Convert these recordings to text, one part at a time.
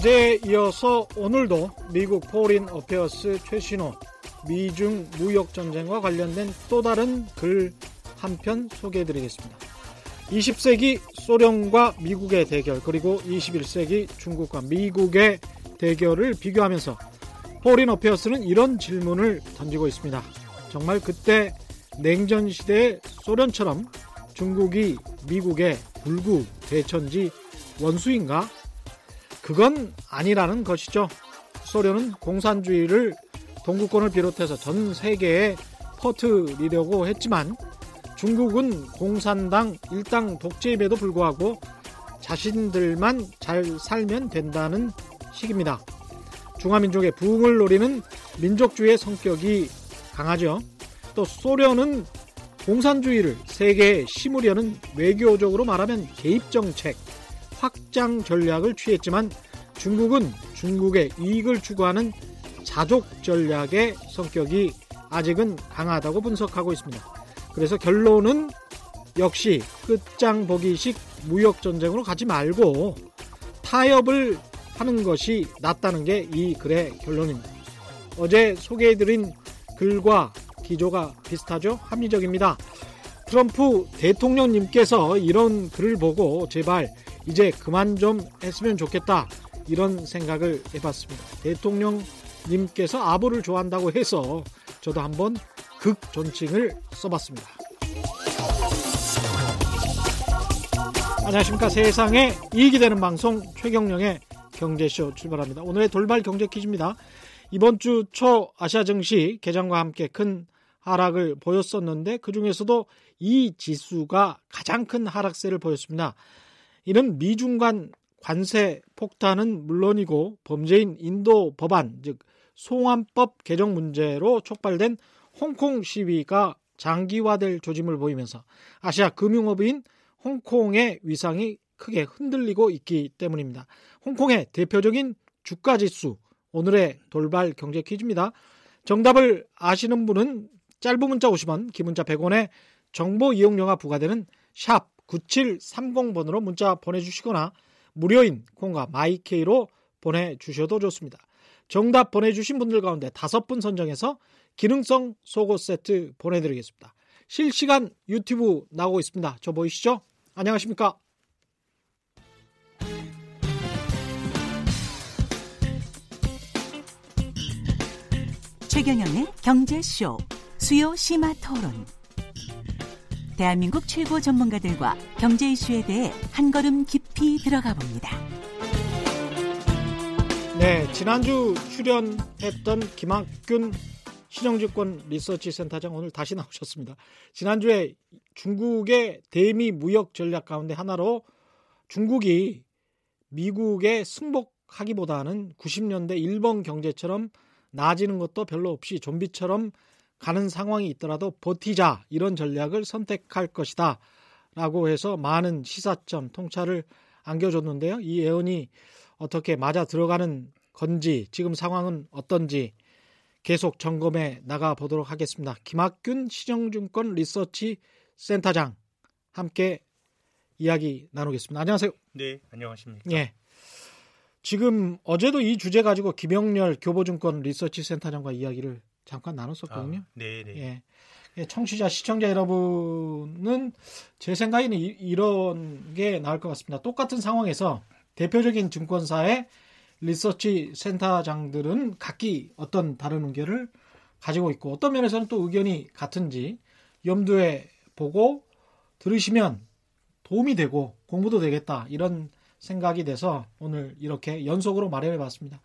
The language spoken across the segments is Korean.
어제에 이어서 오늘도 미국 Foreign Affairs 최신호 미중 무역 전쟁과 관련된 또 다른 글 한 편 소개해 드리겠습니다. 20세기 소련과 미국의 대결 그리고 21세기 중국과 미국의 대결을 비교하면서 Foreign Affairs는 이런 질문을 던지고 있습니다. 정말 그때 냉전 시대의 소련처럼 중국이 미국의 불구 대천지 원수인가? 그건 아니라는 것이죠. 소련은 공산주의를 동구권을 비롯해서 전 세계에 퍼뜨리려고 했지만 중국은 공산당 일당 독재임에도 불구하고 자신들만 잘 살면 된다는 식입니다. 중화민족의 부흥을 노리는 민족주의의 성격이 강하죠. 또 소련은 공산주의를 세계에 심으려는 외교적으로 말하면 개입정책, 확장 전략을 취했지만 중국은 중국의 이익을 추구하는 자족 전략의 성격이 아직은 강하다고 분석하고 있습니다. 그래서 결론은 역시 끝장 보기식 무역 전쟁으로 가지 말고 타협을 하는 것이 낫다는 게 이 글의 결론입니다. 어제 소개해드린 글과 기조가 비슷하죠? 합리적입니다. 트럼프 대통령님께서 이런 글을 보고 제발 이제 그만 좀 했으면 좋겠다 이런 생각을 해봤습니다. 대통령님께서 아부를 좋아한다고 해서 저도 한번 극 존칭을 써봤습니다. 안녕하십니까 세상에 이익이 되는 방송 최경령의 경제쇼 출발합니다. 오늘의 돌발 경제 퀴즈입니다. 이번 주 초 아시아 증시 개장과 함께 큰 하락을 보였었는데 그 중에서도 이 지수가 가장 큰 하락세를 보였습니다. 이는 미중 간 관세 폭탄은 물론이고 범죄인 인도 법안 즉 송환법 개정 문제로 촉발된 홍콩 시위가 장기화될 조짐을 보이면서 아시아 금융업인 홍콩의 위상이 크게 흔들리고 있기 때문입니다. 홍콩의 대표적인 주가 지수 오늘의 돌발 경제 퀴즈입니다. 정답을 아시는 분은 짧은 문자 50원, 긴 문자 100원에 정보 이용료가 부과되는 샵 9730번으로 문자 보내주시거나 무료인 콩과 마이케이로 보내주셔도 좋습니다. 정답 보내주신 분들 가운데 다섯 분 선정해서 기능성 속옷 세트 보내드리겠습니다. 실시간 유튜브 나오고 있습니다. 저 보이시죠? 안녕하십니까? 최경영의 경제쇼 수요 심화 토론. 대한민국 최고 전문가들과 경제 이슈에 대해 한 걸음 깊이 들어가 봅니다. 네, 지난주 출연했던 김학균 신영증권 리서치 센터장 오늘 다시 나오셨습니다. 지난주에 중국의 대미 무역 전략 가운데 하나로 중국이 미국에 승복하기보다는 90년대 일본 경제처럼 나아지는 것도 별로 없이 좀비처럼 가는 상황이 있더라도 버티자 이런 전략을 선택할 것이다 라고 해서 많은 시사점 통찰을 안겨줬는데요. 이 예언이 어떻게 맞아 들어가는 건지 지금 상황은 어떤지 계속 점검해 나가 보도록 하겠습니다. 김학균 시정증권 리서치 센터장 함께 이야기 나누겠습니다. 안녕하세요. 네, 안녕하십니까. 예. 지금 어제도 이 주제 가지고 김영렬 교보증권 리서치 센터장과 이야기를 잠깐 나눴었거든요. 아, 네, 네. 예. 예. 청취자 시청자 여러분은 제 생각에는 이, 런게 나을 것 같습니다. 똑같은 상황에서 대표적인 증권사의 리서치 센터장들은 각기 어떤 다른 의견을 가지고 있고 어떤 면에서는 또 의견이 같은지 염두에 보고 들으시면 도움이 되고 공부도 되겠다 이런 생각이 돼서 오늘 이렇게 연속으로 마련해 봤습니다.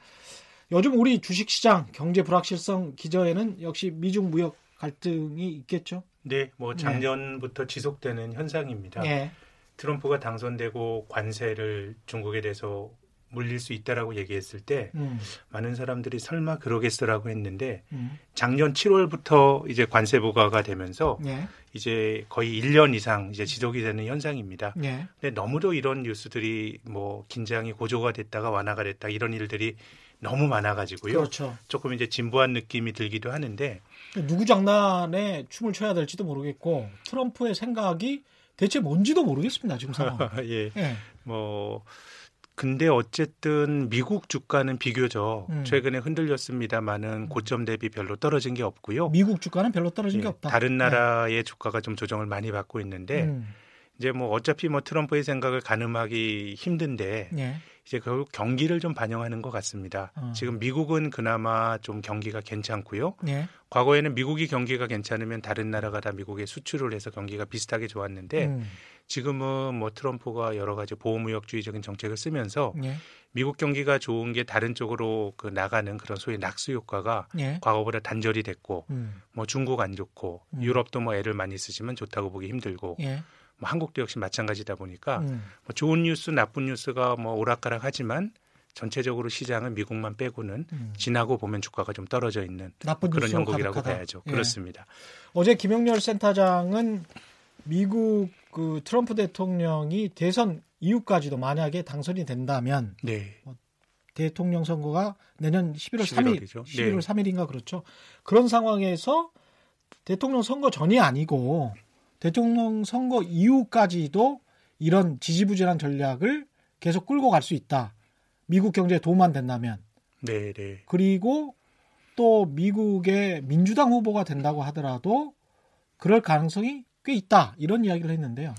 요즘 우리 주식시장 경제 불확실성 기저에는 역시 미중 무역 갈등이 있겠죠? 네, 뭐 작년부터 네. 지속되는 현상입니다. 네. 트럼프가 당선되고 관세를 중국에 대해서 물릴 수 있다라고 얘기했을 때 음. 많은 사람들이 설마 그러겠어라고 했는데 음. 작년 7월부터 이제 관세 부과가 되면서 예. 이제 거의 1년 이상 이제 지속이 되는 현상입니다. 예. 근데 너무도 이런 뉴스들이 뭐 긴장이 고조가 됐다가 완화가 됐다 이런 일들이 너무 많아가지고요. 그렇죠. 조금 이제 진부한 느낌이 들기도 하는데 누구 장난에 춤을 춰야 될지도 모르겠고 트럼프의 생각이 대체 뭔지도 모르겠습니다 지금 상황. 예. 예. 뭐 근데 어쨌든 미국 주가는 비교적 음. 최근에 흔들렸습니다만은 음. 고점 대비 별로 떨어진 게 없고요. 미국 주가는 별로 떨어진 예, 게 없다. 다른 네. 나라의 네. 주가가 좀 조정을 많이 받고 있는데 음. 이제 뭐 어차피 뭐 트럼프의 생각을 가늠하기 힘든데 네. 이제 결국 경기를 좀 반영하는 것 같습니다. 어. 지금 미국은 그나마 좀 경기가 괜찮고요. 네. 과거에는 미국이 경기가 괜찮으면 다른 나라가 다 미국에 수출을 해서 경기가 비슷하게 좋았는데 음. 지금은 뭐 트럼프가 여러 가지 보호무역주의적인 정책을 쓰면서 네. 미국 경기가 좋은 게 다른 쪽으로 그 나가는 그런 소위 낙수 효과가 네. 과거보다 단절이 됐고 음. 뭐 중국 안 좋고 음. 유럽도 뭐 애를 많이 쓰지만 좋다고 보기 힘들고 예. 뭐 한국도 역시 마찬가지다 보니까 음. 뭐 좋은 뉴스, 나쁜 뉴스가 뭐 오락가락하지만 전체적으로 시장은 미국만 빼고는 음. 지나고 보면 주가가 좀 떨어져 있는 그런 영국이라고 봐야죠. 예. 그렇습니다. 어제 김영렬 센터장은 미국 그 트럼프 대통령이 대선 이후까지도 만약에 당선이 된다면 네. 뭐 대통령 선거가 내년 11월 3일, 11월 네. 3일인가 그렇죠. 그런 상황에서 대통령 선거 전이 아니고 대통령 선거 이후까지도 이런 지지부진한 전략을 계속 끌고 갈 수 있다. 미국 경제에 도움만 된다면. 네, 네. 그리고 또 미국의 민주당 후보가 된다고 하더라도 그럴 가능성이 꽤 있다 이런 이야기를 했는데요.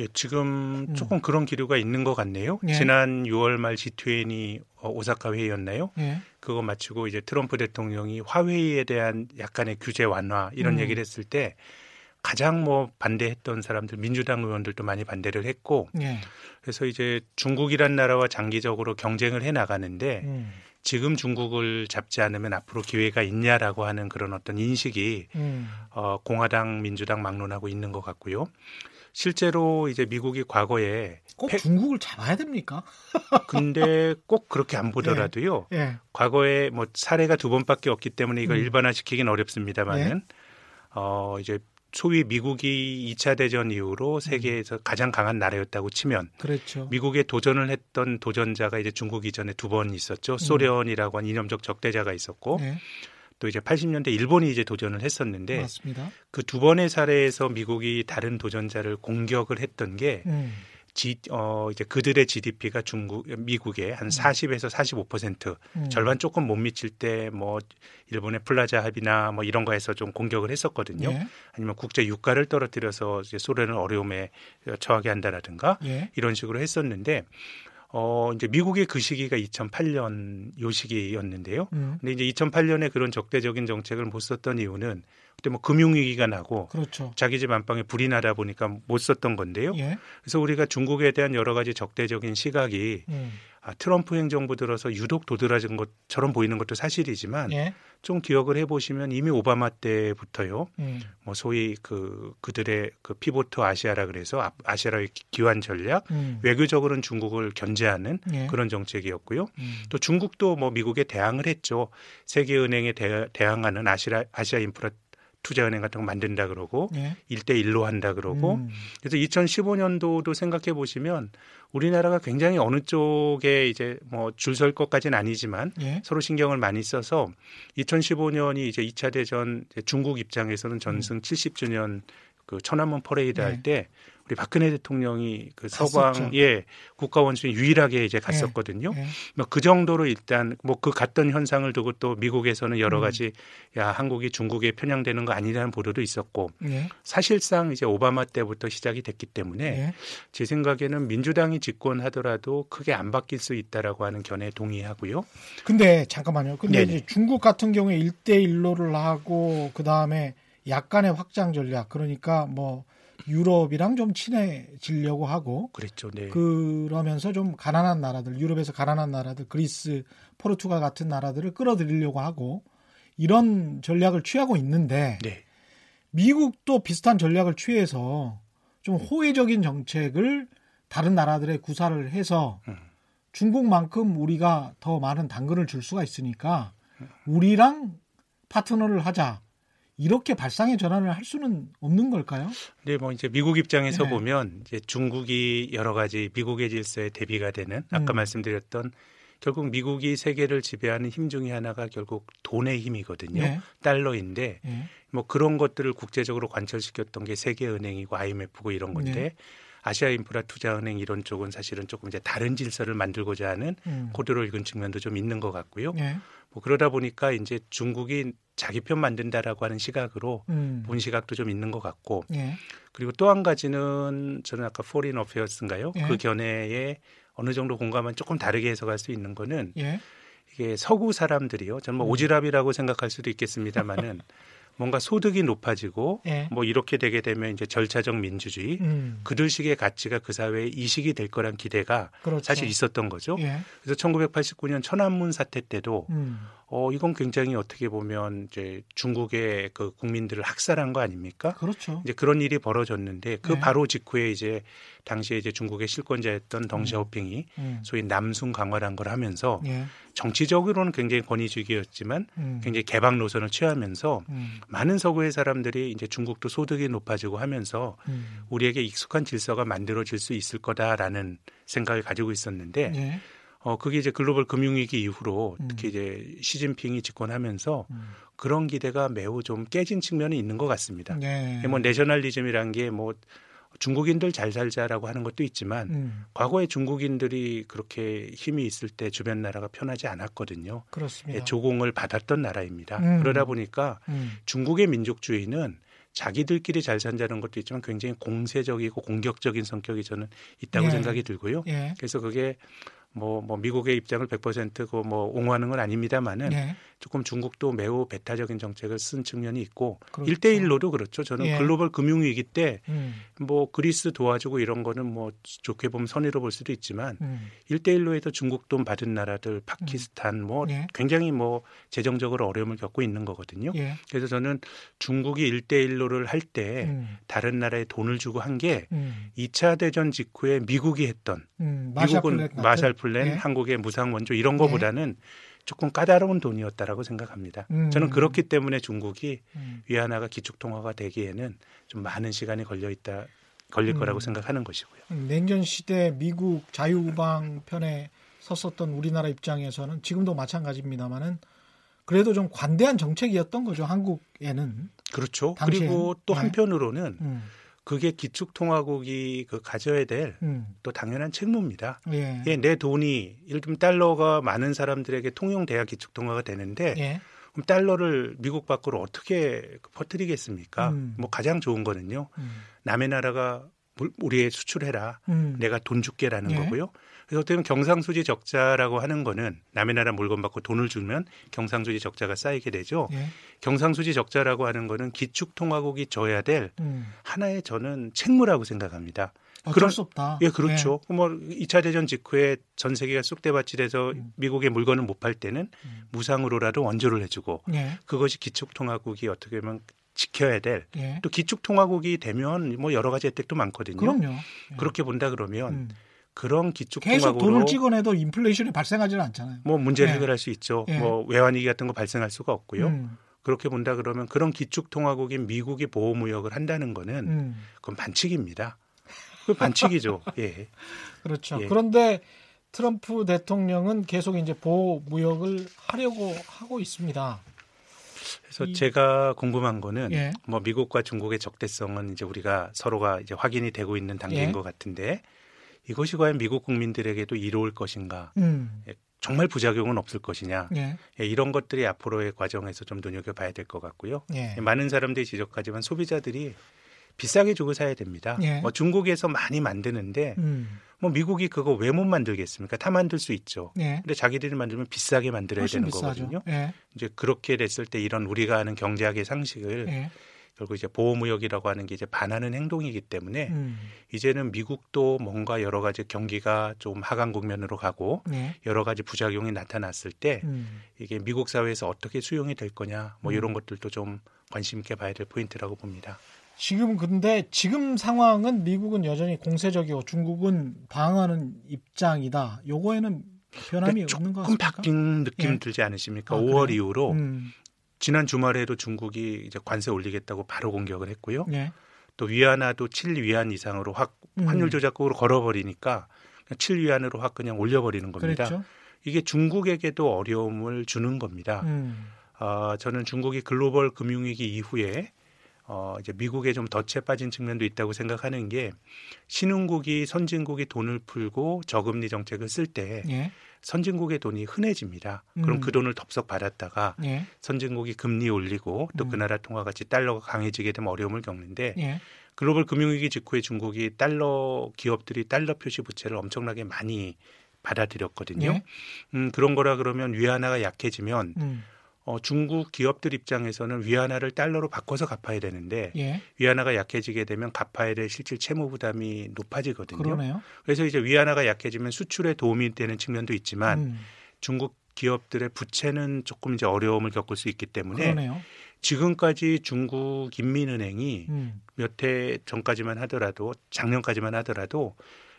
예, 지금 음. 조금 그런 기류가 있는 것 같네요. 예. 지난 6월 말 G20 어, 오사카 회의였나요? 예. 그거 마치고 이제 트럼프 대통령이 화웨이에 대한 약간의 규제 완화 이런 음. 얘기를 했을 때 가장 뭐 반대했던 사람들 민주당 의원들도 많이 반대를 했고 네. 그래서 이제 중국이란 나라와 장기적으로 경쟁을 해 나가는데 음. 지금 중국을 잡지 않으면 앞으로 기회가 있냐라고 하는 그런 어떤 인식이 음. 어, 공화당 민주당 막론하고 있는 것 같고요. 실제로 이제 미국이 과거에 꼭 팩... 중국을 잡아야 됩니까? 근데 꼭 그렇게 안 보더라도요. 예. 예. 과거에 뭐 사례가 두 번밖에 없기 때문에 이걸 음. 일반화시키긴 어렵습니다만은 예. 어 이제 소위 미국이 2차 대전 이후로 세계에서 가장 강한 나라였다고 치면 그렇죠. 미국에 도전을 했던 도전자가 이제 중국 이전에 두 번 있었죠. 음. 소련이라고 한 이념적 적대자가 있었고 네. 또 이제 80년대 일본이 이제 도전을 했었는데 그 두 번의 사례에서 미국이 다른 도전자를 공격을 했던 게 음. 지, 어, 이제 그들의 GDP가 중국, 미국의 한 40에서 음. 45% 음. 절반 조금 못 미칠 때 뭐 일본의 플라자 합의나 뭐 이런 거에서 좀 공격을 했었거든요. 예. 아니면 국제 유가를 떨어뜨려서 이제 소련을 어려움에 처하게 한다라든가 예. 이런 식으로 했었는데 어, 이제 미국의 그 시기가 2008년 요 시기였는데요. 음. 근데 이제 2008년에 그런 적대적인 정책을 못 썼던 이유는 그때 뭐 금융위기가 나고 그렇죠. 자기 집 안방에 불이 나다 보니까 못 썼던 건데요. 예. 그래서 우리가 중국에 대한 여러 가지 적대적인 시각이 음. 아, 트럼프 행정부 들어서 유독 도드라진 것처럼 보이는 것도 사실이지만 예. 좀 기억을 해보시면 이미 오바마 때부터요. 음. 뭐 소위 그 그들의 그 피보트 아시아라 그래서 아, 아시아의 기환 전략, 음. 외교적으로는 중국을 견제하는 예. 그런 정책이었고요. 음. 또 중국도 뭐 미국에 대항을 했죠. 세계은행에 대, 대항하는 아시아 아시아 인프라 투자은행 같은 거 만든다 그러고 예. 1대1로 한다 그러고 음. 그래서 2015년도도 생각해 보시면 우리나라가 굉장히 어느 쪽에 이제 뭐 줄 설 것까지는 아니지만 예. 서로 신경을 많이 써서 2015년이 이제 2차 대전 중국 입장에서는 전승 음. 70주년 그 천안문 퍼레이드 예. 할때 우리 박근혜 대통령이 그 서방의 예, 국가 원수인 유일하게 이제 갔었거든요. 예, 예. 뭐그 정도로 일단 뭐 그 갔던 현상을 두고 또 미국에서는 여러 음. 가지 음. 야 한국이 중국에 편향되는 거 아니라는 보도도 있었고 예. 사실상 이제 오바마 때부터 시작이 됐기 때문에 예. 제 생각에는 민주당이 집권하더라도 크게 안 바뀔 수 있다라고 하는 견해 동의하고요. 근데 잠깐만요. 근데 이제 중국 같은 경우에 일대일로를 하고 그 다음에 약간의 확장 전략 그러니까 뭐 유럽이랑 좀 친해지려고 하고 그랬죠. 네. 그러면서 좀 가난한 나라들, 유럽에서 가난한 나라들, 그리스, 포르투갈 같은 나라들을 끌어들이려고 하고 이런 전략을 취하고 있는데 네. 미국도 비슷한 전략을 취해서 좀 호혜적인 정책을 다른 나라들의 구사를 해서 음. 중국만큼 우리가 더 많은 당근을 줄 수가 있으니까 우리랑 파트너를 하자. 이렇게 발상의 전환을 할 수는 없는 걸까요? 네, 뭐 이제 미국 입장에서 네. 보면 이제 중국이 여러 가지 미국의 질서에 대비가 되는 아까 음. 말씀드렸던 결국 미국이 세계를 지배하는 힘 중에 하나가 결국 돈의 힘이거든요. 네. 달러인데 네. 뭐 그런 것들을 국제적으로 관철시켰던 게 세계은행이고 IMF고 이런 건데 네. 아시아 인프라 투자은행 이런 쪽은 사실은 조금 이제 다른 질서를 만들고자 하는 음. 코드를 읽은 측면도 좀 있는 것 같고요. 예. 뭐 그러다 보니까 이제 중국이 자기 편 만든다라고 하는 시각으로 음. 본 시각도 좀 있는 것 같고 예. 그리고 또 한 가지는 저는 아까 Foreign Affairs인가요? 예. 그 견해에 어느 정도 공감은 조금 다르게 해석할 수 있는 거는 예. 이게 서구 사람들이요. 저는 뭐 음. 오지랖이라고 생각할 수도 있겠습니다만은 뭔가 소득이 높아지고 예. 뭐 이렇게 되게 되면 이제 절차적 민주주의 음. 그들식의 가치가 그 사회에 이식이 될 거란 기대가 그렇죠. 사실 있었던 거죠. 예. 그래서 1989년 천안문 사태 때도 음. 어 이건 굉장히 어떻게 보면 이제 중국의 그 국민들을 학살한 거 아닙니까? 그렇죠. 이제 그런 일이 벌어졌는데 그 네. 바로 직후에 이제 당시에 이제 중국의 실권자였던 덩샤오핑이 음. 음. 소위 남순 강화란 걸 하면서 예. 정치적으로는 굉장히 권위주의였지만 음. 굉장히 개방 노선을 취하면서 음. 많은 서구의 사람들이 이제 중국도 소득이 높아지고 하면서 음. 우리에게 익숙한 질서가 만들어질 수 있을 거다라는 생각을 가지고 있었는데 예. 어 그게 이제 글로벌 금융위기 이후로 음. 특히 이제 시진핑이 집권하면서 음. 그런 기대가 매우 좀 깨진 측면이 있는 것 같습니다. 네. 뭐 내셔널리즘이란 게뭐 중국인들 잘 살자라고 하는 것도 있지만 음. 과거에 중국인들이 그렇게 힘이 있을 때 주변 나라가 편하지 않았거든요. 그렇습니다. 예, 조공을 받았던 나라입니다. 음. 그러다 보니까 음. 중국의 민족주의는 자기들끼리 잘 산다는 것도 있지만 굉장히 공세적이고 공격적인 성격이 저는 있다고 예. 생각이 들고요. 예. 그래서 그게 뭐, 뭐 미국의 입장을 100%그뭐 옹호하는 건 아닙니다만은 예. 조금 중국도 매우 배타적인 정책을 쓴 측면이 있고 그렇죠. 1대1로도 그렇죠. 저는 예. 글로벌 금융 위기 때뭐 음. 그리스 도와주고 이런 거는 뭐 좋게 보면 선의로 볼 수도 있지만 음. 1대1로 해서 중국 돈 받은 나라들 파키스탄 뭐 예. 굉장히 뭐 재정적으로 어려움을 겪고 있는 거거든요. 예. 그래서 저는 중국이 1대1로를 할때 음. 다른 나라에 돈을 주고 한게 음. 2차 대전 직후에 미국이 했던 음. 미국은 마샬 플랜, 예. 한국의 무상 원조 이런 거보다는 조금 까다로운 돈이었다라고 생각합니다. 음. 저는 그렇기 때문에 중국이 음. 위안화가 기축통화가 되기에는 좀 많은 시간이 걸려 있다 걸릴 음. 거라고 생각하는 것이고요. 냉전 시대 미국 자유우방 편에 섰었던 우리나라 입장에서는 지금도 마찬가지입니다만은 그래도 좀 관대한 정책이었던 거죠 한국에는. 그렇죠. 당시엔. 그리고 또 네. 한편으로는 음. 그게 기축통화국이 그 가져야 될또 음. 당연한 책무입니다. 예. 예. 내 돈이 예를 들면 달러가 많은 사람들에게 통용돼야 기축통화가 되는데 예. 그럼 달러를 미국 밖으로 어떻게 퍼뜨리겠습니까? 음. 뭐 가장 좋은 거는요. 음. 남의 나라가 우리에 수출해라. 음. 내가 돈 줄게라는 예. 거고요. 그래서 어떻게 보면 경상수지 적자라고 하는 거는 남의 나라 물건 받고 돈을 주면 경상수지 적자가 쌓이게 되죠. 예. 경상수지 적자라고 하는 거는 기축통화국이 져야 될 음. 하나의 저는 책무라고 생각합니다. 그럴 수 없다. 예, 그렇죠. 예. 뭐 2차 대전 직후에 전 세계가 쑥대밭질해서 음. 미국의 물건을 못 팔 때는 음. 무상으로라도 원조를 해주고 예. 그것이 기축통화국이 어떻게 보면 지켜야 될또 예. 기축통화국이 되면 뭐 여러 가지 혜택도 많거든요. 그럼요. 예. 그렇게 본다 그러면 음. 그런 기축통화국으로 계속 돈을 찍어내도 인플레이션이 발생하지는 않잖아요. 뭐 문제를 예. 해결할 수 있죠. 예. 뭐 외환위기 같은 거 발생할 수가 없고요. 음. 그렇게 본다 그러면 그런 기축통화국인 미국이 보호무역을 한다는 거는 음. 그건 반칙입니다. 그 반칙이죠. 예. 그렇죠. 예. 그런데 트럼프 대통령은 계속 이제 보호무역을 하려고 하고 있습니다. 그래서 이... 제가 궁금한 거는 예. 뭐 미국과 중국의 적대성은 이제 우리가 서로가 이제 확인이 되고 있는 단계인 예. 것 같은데 이것이 과연 미국 국민들에게도 이로울 것인가? 음. 예, 정말 부작용은 없을 것이냐? 예. 예. 이런 것들이 앞으로의 과정에서 좀 눈여겨봐야 될 것 같고요. 예. 예. 많은 사람들이 지적하지만 소비자들이 비싸게 주고 사야 됩니다. 예. 뭐 중국에서 많이 만드는데 음. 뭐 미국이 그거 왜 못 만들겠습니까? 다 만들 수 있죠. 예. 근데 자기들이 만들면 비싸게 만들어야 되는 비싸죠. 거거든요. 예. 이제 그렇게 됐을 때 이런 우리가 하는 경제학의 상식을 결국 이제 보호무역이라고 하는 게 이제 반하는 행동이기 때문에 음. 이제는 미국도 뭔가 여러 가지 경기가 좀 하강 국면으로 가고 네. 여러 가지 부작용이 나타났을 때 음. 이게 미국 사회에서 어떻게 수용이 될 거냐 뭐 음. 이런 것들도 좀 관심 있게 봐야 될 포인트라고 봅니다. 지금 근데 지금 상황은 미국은 여전히 공세적이고 중국은 방어하는 입장이다. 요거에는 변함이 없는 것 같습니까? 조금 바뀐 느낌 예. 들지 않으십니까? 아, 5월 그래요? 이후로 음. 지난 주말에도 중국이 이제 관세 올리겠다고 바로 공격을 했고요. 네. 또 위안화도 7위안 이상으로 확 음. 환율 조작국으로 걸어버리니까 7위안으로 확 그냥 올려버리는 겁니다. 그랬죠? 이게 중국에게도 어려움을 주는 겁니다. 음. 어, 저는 중국이 글로벌 금융위기 이후에 어, 이제 미국에 좀 덫에 빠진 측면도 있다고 생각하는 게 신흥국이 선진국이 돈을 풀고 저금리 정책을 쓸때 예. 선진국의 돈이 흔해집니다. 음. 그럼 그 돈을 덥석 받았다가 예. 선진국이 금리 올리고 또그 음. 나라 통화 가치 달러가 강해지게 되면 어려움을 겪는데 예. 글로벌 금융위기 직후에 중국이 달러 기업들이 달러 표시 부채를 엄청나게 많이 받아들였거든요. 예. 음, 그런 거라 그러면 위안화가 약해지면 음. 어, 중국 기업들 입장에서는 위안화를 달러로 바꿔서 갚아야 되는데 예. 위안화가 약해지게 되면 갚아야 될 실질 채무 부담이 높아지거든요. 그러네요. 그래서 이제 위안화가 약해지면 수출에 도움이 되는 측면도 있지만 음. 중국 기업들의 부채는 조금 이제 어려움을 겪을 수 있기 때문에 그러네요. 지금까지 중국 인민은행이 음. 몇해 전까지만 하더라도 작년까지만 하더라도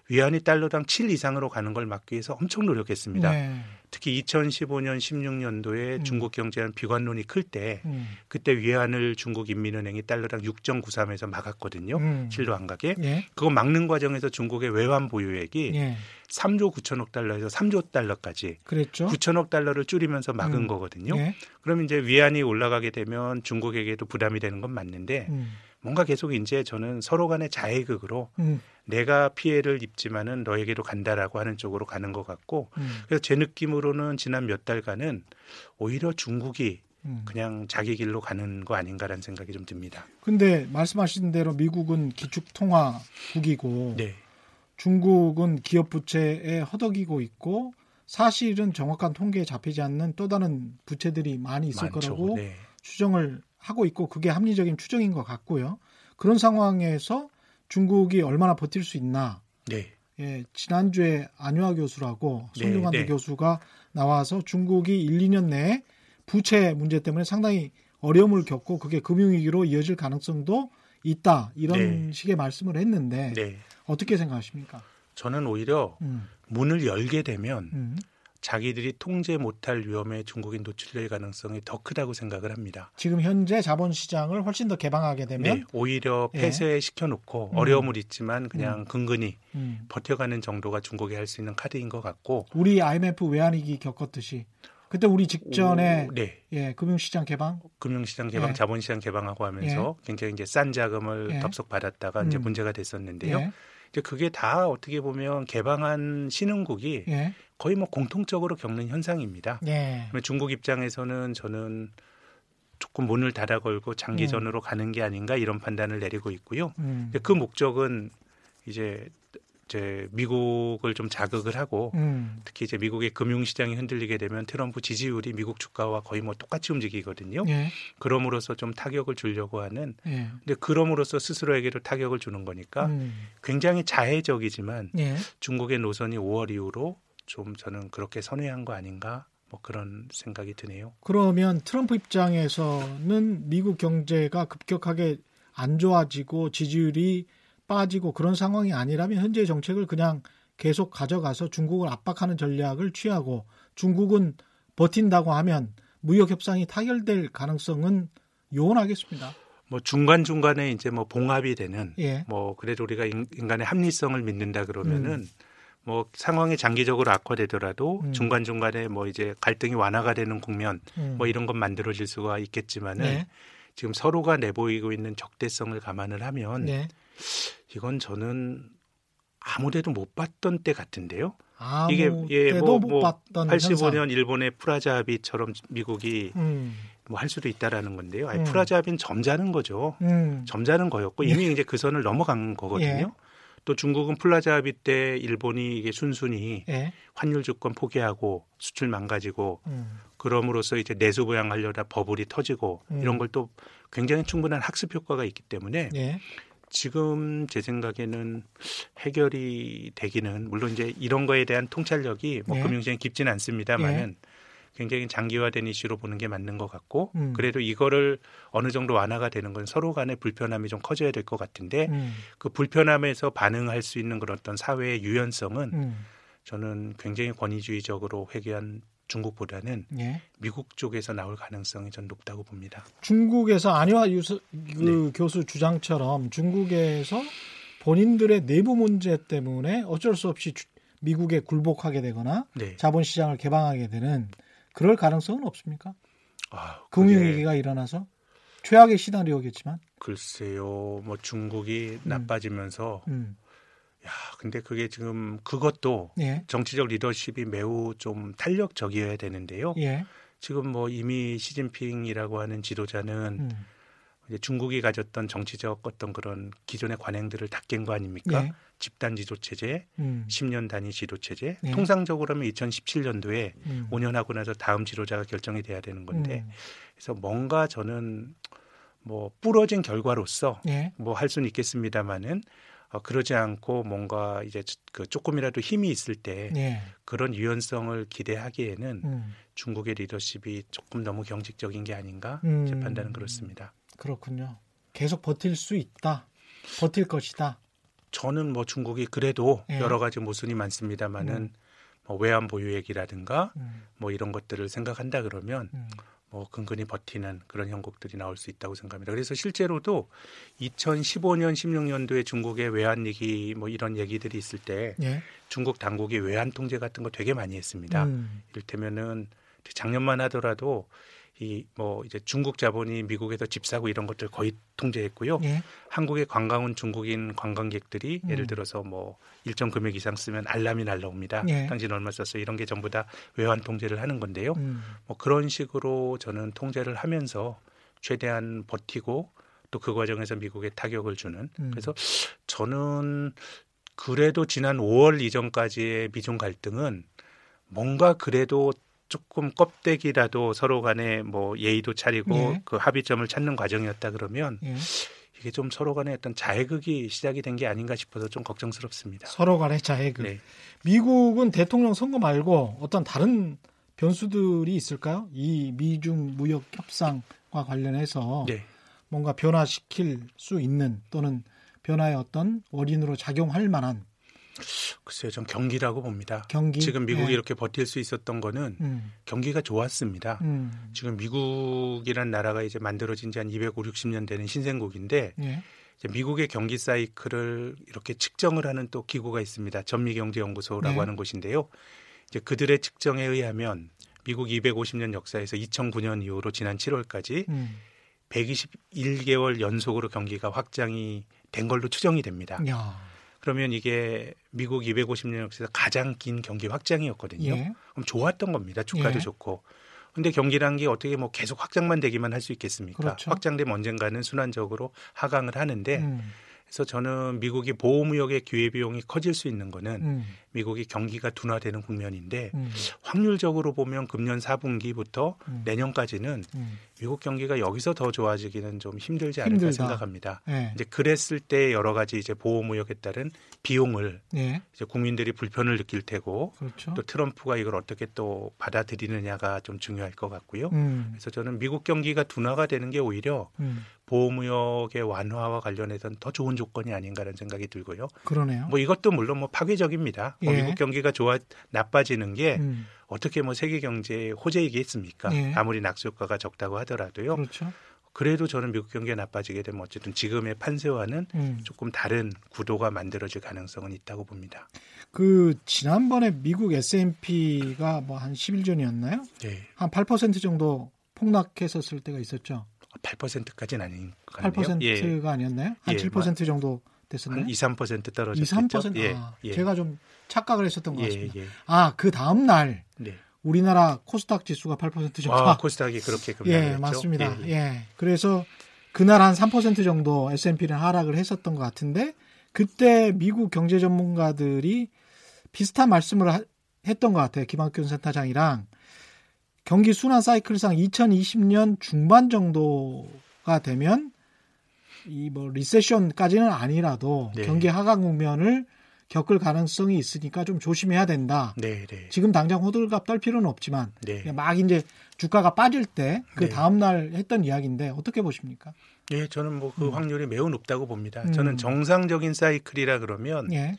위안이 달러당 7 이상으로 가는 걸 막기 위해서 엄청 노력했습니다. 네. 특히 2015년 16년도에 음. 중국 경제한 비관론이 클때 음. 그때 위안을 중국 인민은행이 달러당 6.93에서 막았거든요. 음. 실로 안 가게. 예. 그거 막는 과정에서 중국의 외환 보유액이 예. 3조 9천억 달러에서 3조 달러까지 그랬죠. 9천억 달러를 줄이면서 막은 음. 거거든요. 예. 그럼 이제 위안이 올라가게 되면 중국에게도 부담이 되는 건 맞는데 음. 뭔가 계속 이제 저는 서로 간의 자해극으로 음. 내가 피해를 입지만은 너에게로 간다라고 하는 쪽으로 가는 것 같고 음. 그래서 제 느낌으로는 지난 몇 달간은 오히려 중국이 음. 그냥 자기 길로 가는 거 아닌가라는 생각이 좀 듭니다. 근데 말씀하신 대로 미국은 기축 통화국이고 네. 중국은 기업 부채에 허덕이고 있고 사실은 정확한 통계에 잡히지 않는 또 다른 부채들이 많이 있을 많죠. 거라고 네. 추정을 하고 있고 그게 합리적인 추정인 것 같고요. 그런 상황에서 중국이 얼마나 버틸 수 있나. 네. 예, 지난주에 안유아 교수라고 네, 손중환 네, 교수가 나와서 중국이 1, 2년 내에 부채 문제 때문에 상당히 어려움을 겪고 그게 금융위기로 이어질 가능성도 있다. 이런 네. 식의 말씀을 했는데 네. 어떻게 생각하십니까? 저는 오히려 음. 문을 열게 되면 음. 자기들이 통제 못할 위험에 중국이 노출될 가능성이 더 크다고 생각을 합니다. 지금 현재 자본시장을 훨씬 더 개방하게 되면 네, 오히려 예. 폐쇄시켜 놓고 음. 어려움을 있지만 그냥 음. 근근히 음. 버텨가는 정도가 중국이 할 수 있는 카드인 것 같고 우리 IMF 외환위기 겪었듯이 그때 우리 직전에 오, 네. 예, 금융시장 개방, 금융시장 개방, 예. 자본시장 개방하고 하면서 예. 굉장히 이제 싼 자금을 예. 덥석 받았다가 이제 음. 문제가 됐었는데요. 예. 이제 그게 다 어떻게 보면 개방한 신흥국이 예. 거의 뭐 공통적으로 겪는 현상입니다. 예. 중국 입장에서는 저는 조금 문을 닫아 걸고 장기전으로 음. 가는 게 아닌가 이런 판단을 내리고 있고요. 음. 그 목적은 이제 이제 미국을 좀 자극을 하고 음. 특히 이제 미국의 금융 시장이 흔들리게 되면 트럼프 지지율이 미국 주가와 거의 뭐 똑같이 움직이거든요. 예. 그럼으로써 좀 타격을 주려고 하는. 예. 근데 그럼으로써 스스로에게도 타격을 주는 거니까 음. 굉장히 자해적이지만 예. 중국의 노선이 5월 이후로 좀 저는 그렇게 선회한 거 아닌가 뭐 그런 생각이 드네요. 그러면 트럼프 입장에서는 미국 경제가 급격하게 안 좋아지고 지지율이 빠지고 그런 상황이 아니라면 현재의 정책을 그냥 계속 가져가서 중국을 압박하는 전략을 취하고 중국은 버틴다고 하면 무역 협상이 타결될 가능성은 요원하겠습니다. 뭐 중간 중간에 이제 뭐 봉합이 되는 예. 뭐 그래도 우리가 인간의 합리성을 믿는다 그러면은 음. 뭐 상황이 장기적으로 악화되더라도 음. 중간 중간에 뭐 이제 갈등이 완화가 되는 국면 음. 뭐 이런 건 만들어질 수가 있겠지만은 네. 지금 서로가 내보이고 있는 적대성을 감안을 하면 네. 이건 저는 아무데도 못 봤던 때 같은데요. 이게 예, 뭐, 뭐 85년 현상. 일본의 플라자 합의처럼 미국이 음. 뭐할 수도 있다라는 건데요. 아니, 음. 플라자 합의는 점잖은 거죠. 음. 점잖은 거였고 이미 예. 이제 그 선을 넘어간 거거든요. 예. 또 중국은 플라자 합의 때 일본이 이게 순순히 예. 환율 주권 포기하고 수출 망가지고 음. 그럼으로써 이제 내수 부양하려다 버블이 터지고 음. 이런 걸 또 굉장히 충분한 학습 효과가 있기 때문에 예. 지금 제 생각에는 해결이 되기는 물론 이제 이런 거에 대한 통찰력이 뭐 예. 금융시장이 깊지는 않습니다만은 예. 굉장히 장기화된 이슈로 보는 게 맞는 것 같고 음. 그래도 이거를 어느 정도 완화가 되는 건 서로 간의 불편함이 좀 커져야 될 것 같은데 음. 그 불편함에서 반응할 수 있는 그런 어떤 사회의 유연성은 음. 저는 굉장히 권위주의적으로 회귀한 중국보다는 예. 미국 쪽에서 나올 가능성이 전 높다고 봅니다. 중국에서 안희화 유수, 그 네. 교수 주장처럼 중국에서 본인들의 내부 문제 때문에 어쩔 수 없이 주, 미국에 굴복하게 되거나 네. 자본시장을 개방하게 되는 그럴 가능성은 없습니까? 아, 금융위기가 일어나서 최악의 시나리오겠지만. 글쎄요, 뭐 중국이 음. 나빠지면서 음. 야, 근데 그게 지금 그것도 예. 정치적 리더십이 매우 좀 탄력적이어야 되는데요. 예. 지금 뭐 이미 시진핑이라고 하는 지도자는 음. 이제 중국이 가졌던 정치적 어떤 그런 기존의 관행들을 다 깬 거 아닙니까? 예. 집단 지도 체제, 음. 10년 단위 지도 체제. 예. 통상적으로는 2017년도에 음. 5년 하고 나서 다음 지도자가 결정이 돼야 되는 건데 음. 그래서 뭔가 저는 뭐 부러진 결과로서 예. 뭐할 수는 있겠습니다마는 어, 그러지 않고 뭔가 이제 그 조금이라도 힘이 있을 때 예. 그런 유연성을 기대하기에는 음. 중국의 리더십이 조금 너무 경직적인 게 아닌가 음. 제 판단은 그렇습니다. 그렇군요. 계속 버틸 수 있다. 버틸 것이다. 저는 뭐 중국이 그래도 예. 여러 가지 모순이 많습니다만은 음. 뭐 외환 보유액이라든가 음. 뭐 이런 것들을 생각한다 그러면 음. 뭐 근근히 버티는 그런 형국들이 나올 수 있다고 생각합니다. 그래서 실제로도 2015년 16년도에 중국의 외환 위기 뭐 이런 얘기들이 있을 때 예. 중국 당국이 외환 통제 같은 거 되게 많이 했습니다. 음. 이를테면은 작년만 하더라도 이 뭐 이제 중국 자본이 미국에서 집 사고 이런 것들 거의 통제했고요. 예. 한국에 관광 온 중국인 관광객들이 음. 예를 들어서 뭐 일정 금액 이상 쓰면 알람이 날라옵니다. 예. 당신 얼마 썼어? 이런 게 전부 다 외환 통제를 하는 건데요. 음. 뭐 그런 식으로 저는 통제를 하면서 최대한 버티고 또 그 과정에서 미국에 타격을 주는 음. 그래서 저는 그래도 지난 5월 이전까지의 미중 갈등은 뭔가 그래도 조금 껍데기라도 서로 간에 뭐 예의도 차리고 예. 그 합의점을 찾는 과정이었다 그러면 예. 이게 좀 서로 간에 어떤 자해극이 시작이 된 게 아닌가 싶어서 좀 걱정스럽습니다. 서로 간의 자해극. 네. 미국은 대통령 선거 말고 어떤 다른 변수들이 있을까요? 이 미중 무역 협상과 관련해서 네. 뭔가 변화시킬 수 있는 또는 변화의 어떤 원인으로 작용할 만한 글쎄요, 전 경기라고 봅니다. 경기? 지금 미국이 네. 이렇게 버틸 수 있었던 거는 음. 경기가 좋았습니다. 음. 지금 미국이란 나라가 이제 만들어진 지 한 250, 60년 되는 신생국인데 네. 미국의 경기 사이클을 이렇게 측정을 하는 또 기구가 있습니다. 전미경제연구소라고 네. 하는 곳인데요. 이제 그들의 측정에 의하면 미국 250년 역사에서 2009년 이후로 지난 7월까지 음. 121개월 연속으로 경기가 확장이 된 걸로 추정이 됩니다. 야. 그러면 이게 미국 250년 역사에서 가장 긴 경기 확장이었거든요. 예. 그럼 좋았던 겁니다. 주가도 예. 좋고. 근데 경기란 게 어떻게 뭐 계속 확장만 되기만 할 수 있겠습니까? 그렇죠. 확장되면 언젠가는 순환적으로 하강을 하는데 음. 그래서 저는 미국이 보호무역의 기회비용이 커질 수 있는 거는 음. 미국이 경기가 둔화되는 국면인데 음. 확률적으로 보면 금년 4분기부터 음. 내년까지는 음. 미국 경기가 여기서 더 좋아지기는 좀 힘들지 않을까 힘들다. 생각합니다. 네. 이제 그랬을 때 여러 가지 이제 보호무역에 따른 비용을 네. 이제 국민들이 불편을 느낄 테고 그렇죠. 또 트럼프가 이걸 어떻게 또 받아들이느냐가 좀 중요할 것 같고요. 음. 그래서 저는 미국 경기가 둔화가 되는 게 오히려 음. 보호무역의 완화와 관련해서는 더 좋은 조건이 아닌가라는 생각이 들고요. 그러네요. 뭐 이것도 물론 뭐 파괴적입니다. 뭐 예. 미국 경기가 좋아 나빠지는 게 음. 어떻게 뭐 세계 경제에 호재이겠습니까? 예. 아무리 낙수 효과가 적다고 하더라도요. 그렇죠. 그래도 저는 미국 경기가 나빠지게 되면 어쨌든 지금의 판세와는 음. 조금 다른 구도가 만들어질 가능성은 있다고 봅니다. 그 지난번에 미국 S&P가 뭐 한 10일 전이었나요? 네. 한8% 정도 폭락했었을 때가 있었죠. 8%까지는 아닌 것 같네요. 8%가 예. 아니었나요? 한 예. 7% 정도 됐었나요? 2, 3% 떨어졌죠. 2, 3%? 예. 아, 예. 제가 좀 착각을 했었던 것 예, 같습니다. 예. 아, 그 다음 날 네. 우리나라 코스닥 지수가 8% 정도. 아, 코스닥이 그렇게 급락했죠. 예, 맞습니다. 예, 예. 그래서 그날 한 3% 정도 S&P는 하락을 했었던 것 같은데 그때 미국 경제 전문가들이 비슷한 말씀을 하, 했던 것 같아요. 김학균 센터장이랑 경기 순환 사이클상 2020년 중반 정도가 되면 이 뭐 리세션까지는 아니라도 네. 경기 하강 국면을 겪을 가능성이 있으니까 좀 조심해야 된다. 네, 네. 지금 당장 호들갑 떨 필요는 없지만 네. 막 이제 주가가 빠질 때그 네. 다음 날 했던 이야기인데 어떻게 보십니까? 예, 저는 뭐그 음. 확률이 매우 높다고 봅니다. 음. 저는 정상적인 사이클이라 그러면 예.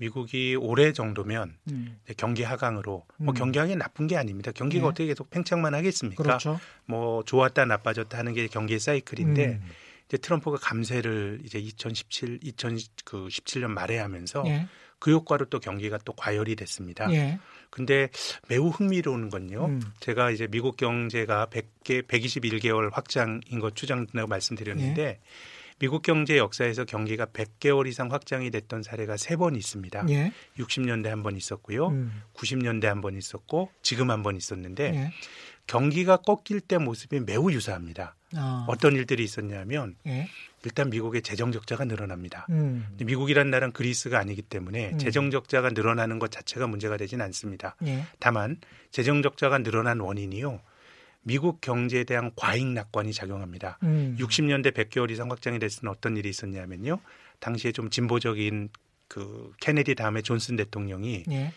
미국이 올해 정도면 음. 경기 하강으로 뭐 음. 경기 하강이 나쁜 게 아닙니다. 경기가 예. 어떻게 계속 팽창만 하겠습니까? 그렇죠. 뭐 좋았다 나빠졌다 하는 게 경기의 사이클인데 음. 이제 트럼프가 감세를 이제 2017, 2017년 말에 하면서 예. 그 효과로 또 경기가 또 과열이 됐습니다. 예. 근데 매우 흥미로운 건요. 음. 제가 이제 미국 경제가 100개 121개월 확장인 것 추정된다고 말씀드렸는데 예. 미국 경제 역사에서 경기가 100개월 이상 확장이 됐던 사례가 세 번 있습니다. 예. 60년대 한 번 있었고요. 음. 90년대 한 번 있었고 지금 한 번 있었는데 예. 경기가 꺾일 때 모습이 매우 유사합니다. 아. 어떤 일들이 있었냐면 예. 일단 미국의 재정 적자가 늘어납니다. 음. 미국이란 나라는 그리스가 아니기 때문에 음. 재정 적자가 늘어나는 것 자체가 문제가 되진 않습니다. 예. 다만 재정 적자가 늘어난 원인이요. 미국 경제에 대한 과잉 낙관이 작용합니다. 음. 60년대 100개월 이상 확장이 됐을 때 어떤 일이 있었냐면요. 당시에 좀 진보적인 그 케네디 다음에 존슨 대통령이 예.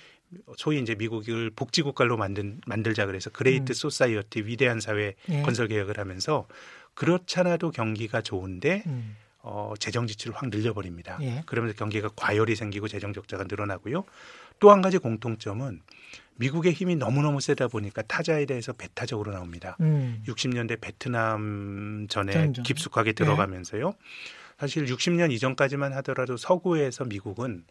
소위 이제 미국을 복지국가로 만든 만들자 그래서 Great 음. Society 위대한 사회 예. 건설 계획을 하면서 그렇잖아도 경기가 좋은데 음. 어, 재정 지출을 확 늘려버립니다. 예. 그러면서 경기가 과열이 생기고 재정 적자가 늘어나고요. 또 한 가지 공통점은 미국의 힘이 너무너무 세다 보니까 타자에 대해서 배타적으로 나옵니다. 음. 60년대 베트남 전에 전전. 깊숙하게 예. 들어가면서요. 예. 사실 60년 이전까지만 하더라도 서구에서 미국은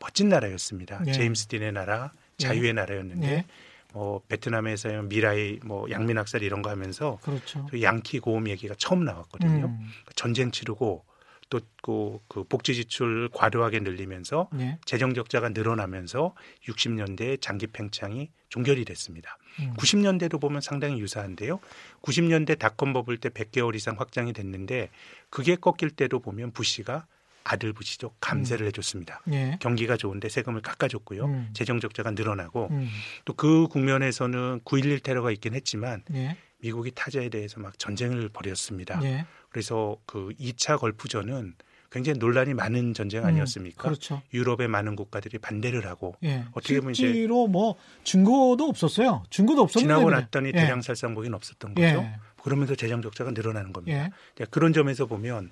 멋진 나라였습니다. 예. 제임스 딘의 나라, 자유의 예. 나라였는데 예. 뭐 베트남에서 미라이 뭐 양민학살 이런 거 하면서 그렇죠. 양키 고음 얘기가 처음 나왔거든요. 음. 전쟁 치르고 또그 그 복지 지출 과도하게 늘리면서 네. 재정 적자가 늘어나면서 60년대 장기 팽창이 종결이 됐습니다. 음. 90년대도 보면 상당히 유사한데요. 90년대 닷컴 버블 때 100개월 이상 확장이 됐는데 그게 꺾일 때도 보면 부시가 아들 부시죠 감세를 음. 해줬습니다. 예. 경기가 좋은데 세금을 깎아줬고요. 음. 재정 적자가 늘어나고 음. 또그 국면에서는 9.11 테러가 있긴 했지만 예. 미국이 타자에 대해서 막 전쟁을 벌였습니다. 예. 그래서 그 2차 걸프전은 굉장히 논란이 많은 전쟁 음, 아니었습니까? 음, 그렇죠. 유럽의 많은 국가들이 반대를 하고 예. 어떻게 보면 실제로 뭐 증거도 없었어요. 증거도 없었는데 지나고 났더니 예. 대량 살상복이 없었던 거죠. 예. 그러면서 재정 적자가 늘어나는 겁니다. 예. 그런 점에서 보면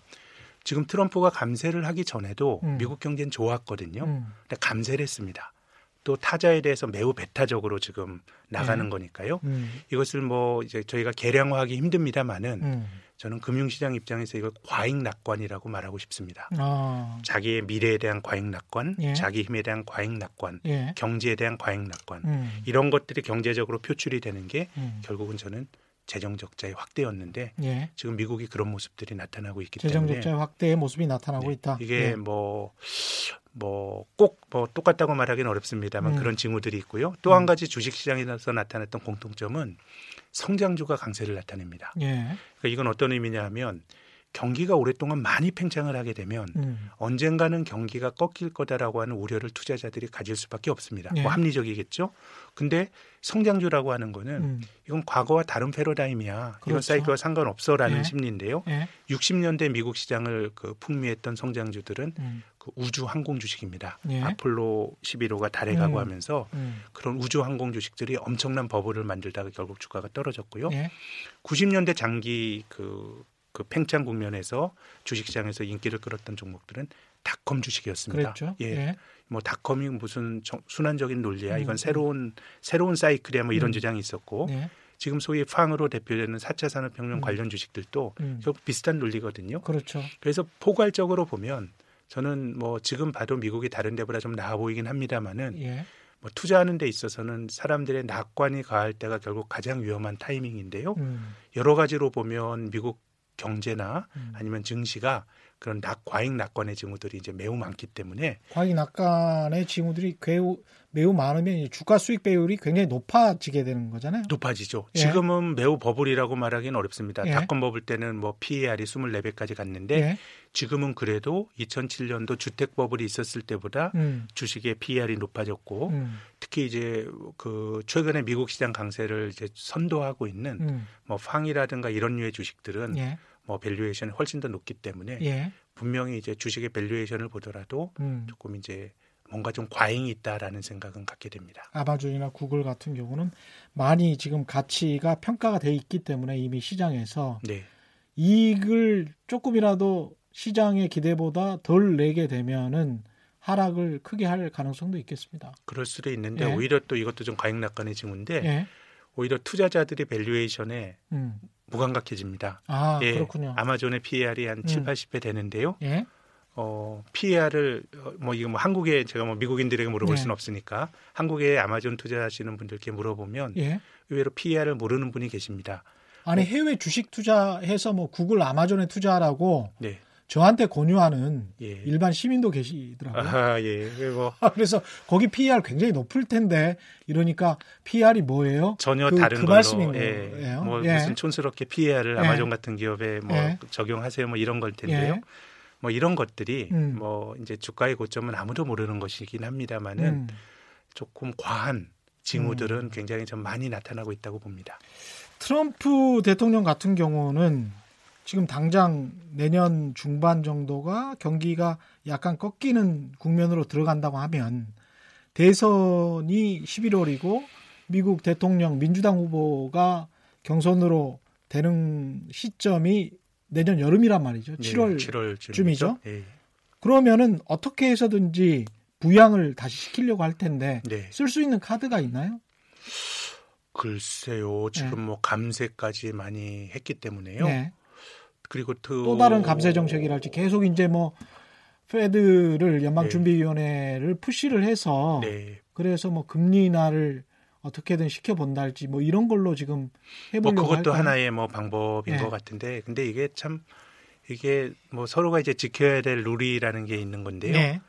지금 트럼프가 감세를 하기 전에도 음. 미국 경제는 좋았거든요. 음. 근데 감세를 했습니다. 또 타자에 대해서 매우 배타적으로 지금 나가는 네. 거니까요. 음. 이것을 뭐 이제 저희가 계량화하기 힘듭니다만은 음. 저는 금융시장 입장에서 이걸 과잉 낙관이라고 말하고 싶습니다. 아. 자기의 미래에 대한 과잉 낙관, 예. 자기 힘에 대한 과잉 낙관, 예. 경제에 대한 과잉 낙관 음. 이런 것들이 경제적으로 표출이 되는 게 음. 결국은 저는 재정 적자의 확대였는데 예. 지금 미국이 그런 모습들이 나타나고 있기 재정 때문에 재정 적자의 확대의 모습이 나타나고 네. 있다. 이게 예. 뭐 꼭뭐 뭐 똑같다고 말하기는 어렵습니다만 음. 그런 징후들이 있고요. 또한 음. 가지 주식 시장에서 나타났던 공통점은 성장주가 강세를 나타냅니다. 예. 그러니까 이건 어떤 의미냐 하면 경기가 오랫동안 많이 팽창을 하게 되면 음. 언젠가는 경기가 꺾일 거다라고 하는 우려를 투자자들이 가질 수밖에 없습니다. 예. 뭐 합리적이겠죠. 근데 성장주라고 하는 거는 음. 이건 과거와 다른 패러다임이야. 그렇죠. 이런 사이클과 상관없어라는 예. 심리인데요. 예. 60년대 미국 시장을 그 풍미했던 성장주들은 음. 그 우주 항공 주식입니다. 예. 아폴로 11호가 달에 가고 음. 하면서 음. 그런 우주 항공 주식들이 엄청난 버블을 만들다가 결국 주가가 떨어졌고요. 90년대 예. 장기 그 그 팽창 국면에서 주식시장에서 인기를 끌었던 종목들은 닷컴 주식이었습니다. 그랬죠? 예. 예. 뭐 닷컴이 무슨 순환적인 논리야. 이건 음. 새로운 새로운 사이클이야. 뭐 이런 음. 주장이 있었고 예. 지금 소위 팡으로 대표되는 4차 산업혁명 음. 관련 주식들도 음. 결국 비슷한 논리거든요. 그렇죠. 그래서 포괄적으로 보면 저는 뭐 지금 봐도 미국이 다른 데보다 좀 나아 보이긴 합니다만은 예. 뭐 투자하는 데 있어서는 사람들의 낙관이 가할 때가 결국 가장 위험한 타이밍인데요. 음. 여러 가지로 보면 미국 경제나 음. 아니면 증시가 그런 낙 과잉 낙관의 징후들이 이제 매우 많기 때문에 과잉 낙관의 징후들이 매우 매우 많으면 주가 수익 배율이 굉장히 높아지게 되는 거잖아요. 높아지죠. 예. 지금은 매우 버블이라고 말하기는 어렵습니다. 예. 닷컴 버블 때는 뭐 PER이 24배까지 갔는데 예. 지금은 그래도 2007년도 주택 버블이 있었을 때보다 음. 주식의 PER이 높아졌고 음. 특히 이제 그 최근에 미국 시장 강세를 이제 선도하고 있는 음. 뭐 팡이라든가 이런 류의 주식들은 예. 뭐 valuation이 훨씬 더 높기 때문에 예. 분명히 이제 주식의 valuation을 보더라도 음. 조금 이제 뭔가 좀 과잉이 있다라는 생각은 갖게 됩니다. 아마존이나 구글 같은 경우는 많이 지금 가치가 평가가 돼 있기 때문에 이미 시장에서 네. 이익을 조금이라도 시장의 기대보다 덜 내게 되면은 하락을 크게 할 가능성도 있겠습니다. 그럴 수도 있는데 예. 오히려 또 이것도 좀 과잉 낙관의 징후인데 예. 오히려 투자자들이 valuation에 음. 무감각해집니다. 아, 예, 그렇군요. 아마존의 PER이 한 7, 음. 80배 되는데요. 예? 어, PER을 어, 뭐 이거 뭐 한국에 제가 뭐 미국인들에게 물어볼 네. 수는 없으니까 한국에 아마존 투자하시는 분들께 물어보면 예. 의외로 PER을 모르는 분이 계십니다. 아니 어. 해외 주식 투자해서 뭐 구글, 아마존에 투자하라고 네. 저한테 권유하는 예. 일반 시민도 계시더라고요. 아, 예. 뭐. 그래서 거기 PER 굉장히 높을 텐데 이러니까 PER이 뭐예요? 전혀 그, 다른 그 걸로. 말씀인 예. 거예요. 뭐 예. 무슨 촌스럽게 PER을 예. 아마존 같은 기업에 뭐 예. 적용하세요 뭐 이런 걸 텐데요. 예. 뭐 이런 것들이 음. 뭐 이제 주가의 고점은 아무도 모르는 것이긴 합니다만은 음. 조금 과한 징후들은 음. 굉장히 좀 많이 나타나고 있다고 봅니다. 트럼프 대통령 같은 경우는 지금 당장 내년 중반 정도가 경기가 약간 꺾이는 국면으로 들어간다고 하면 대선이 11월이고 미국 대통령 민주당 후보가 경선으로 되는 시점이 내년 여름이란 말이죠. 7월, 네, 7월쯤이죠. 네. 그러면은 어떻게 해서든지 부양을 다시 시키려고 할 텐데 네. 쓸수 있는 카드가 있나요? 글쎄요. 지금 네. 뭐 감세까지 많이 했기 때문에요. 네. 그리고 또, 또 다른 감세 정책이랄지 계속 이제 뭐 페드를 연방준비위원회를 푸시를 해서 네. 그래서 뭐 금리 인하를 어떻게든 시켜본다 할지 뭐 이런 걸로 지금 해보려고 뭐 그것도? 하나의 뭐 방법인 네. 것 같은데 근데 이게 참 이게 뭐 서로가 이제 지켜야 될 룰이라는 게 있는 건데요.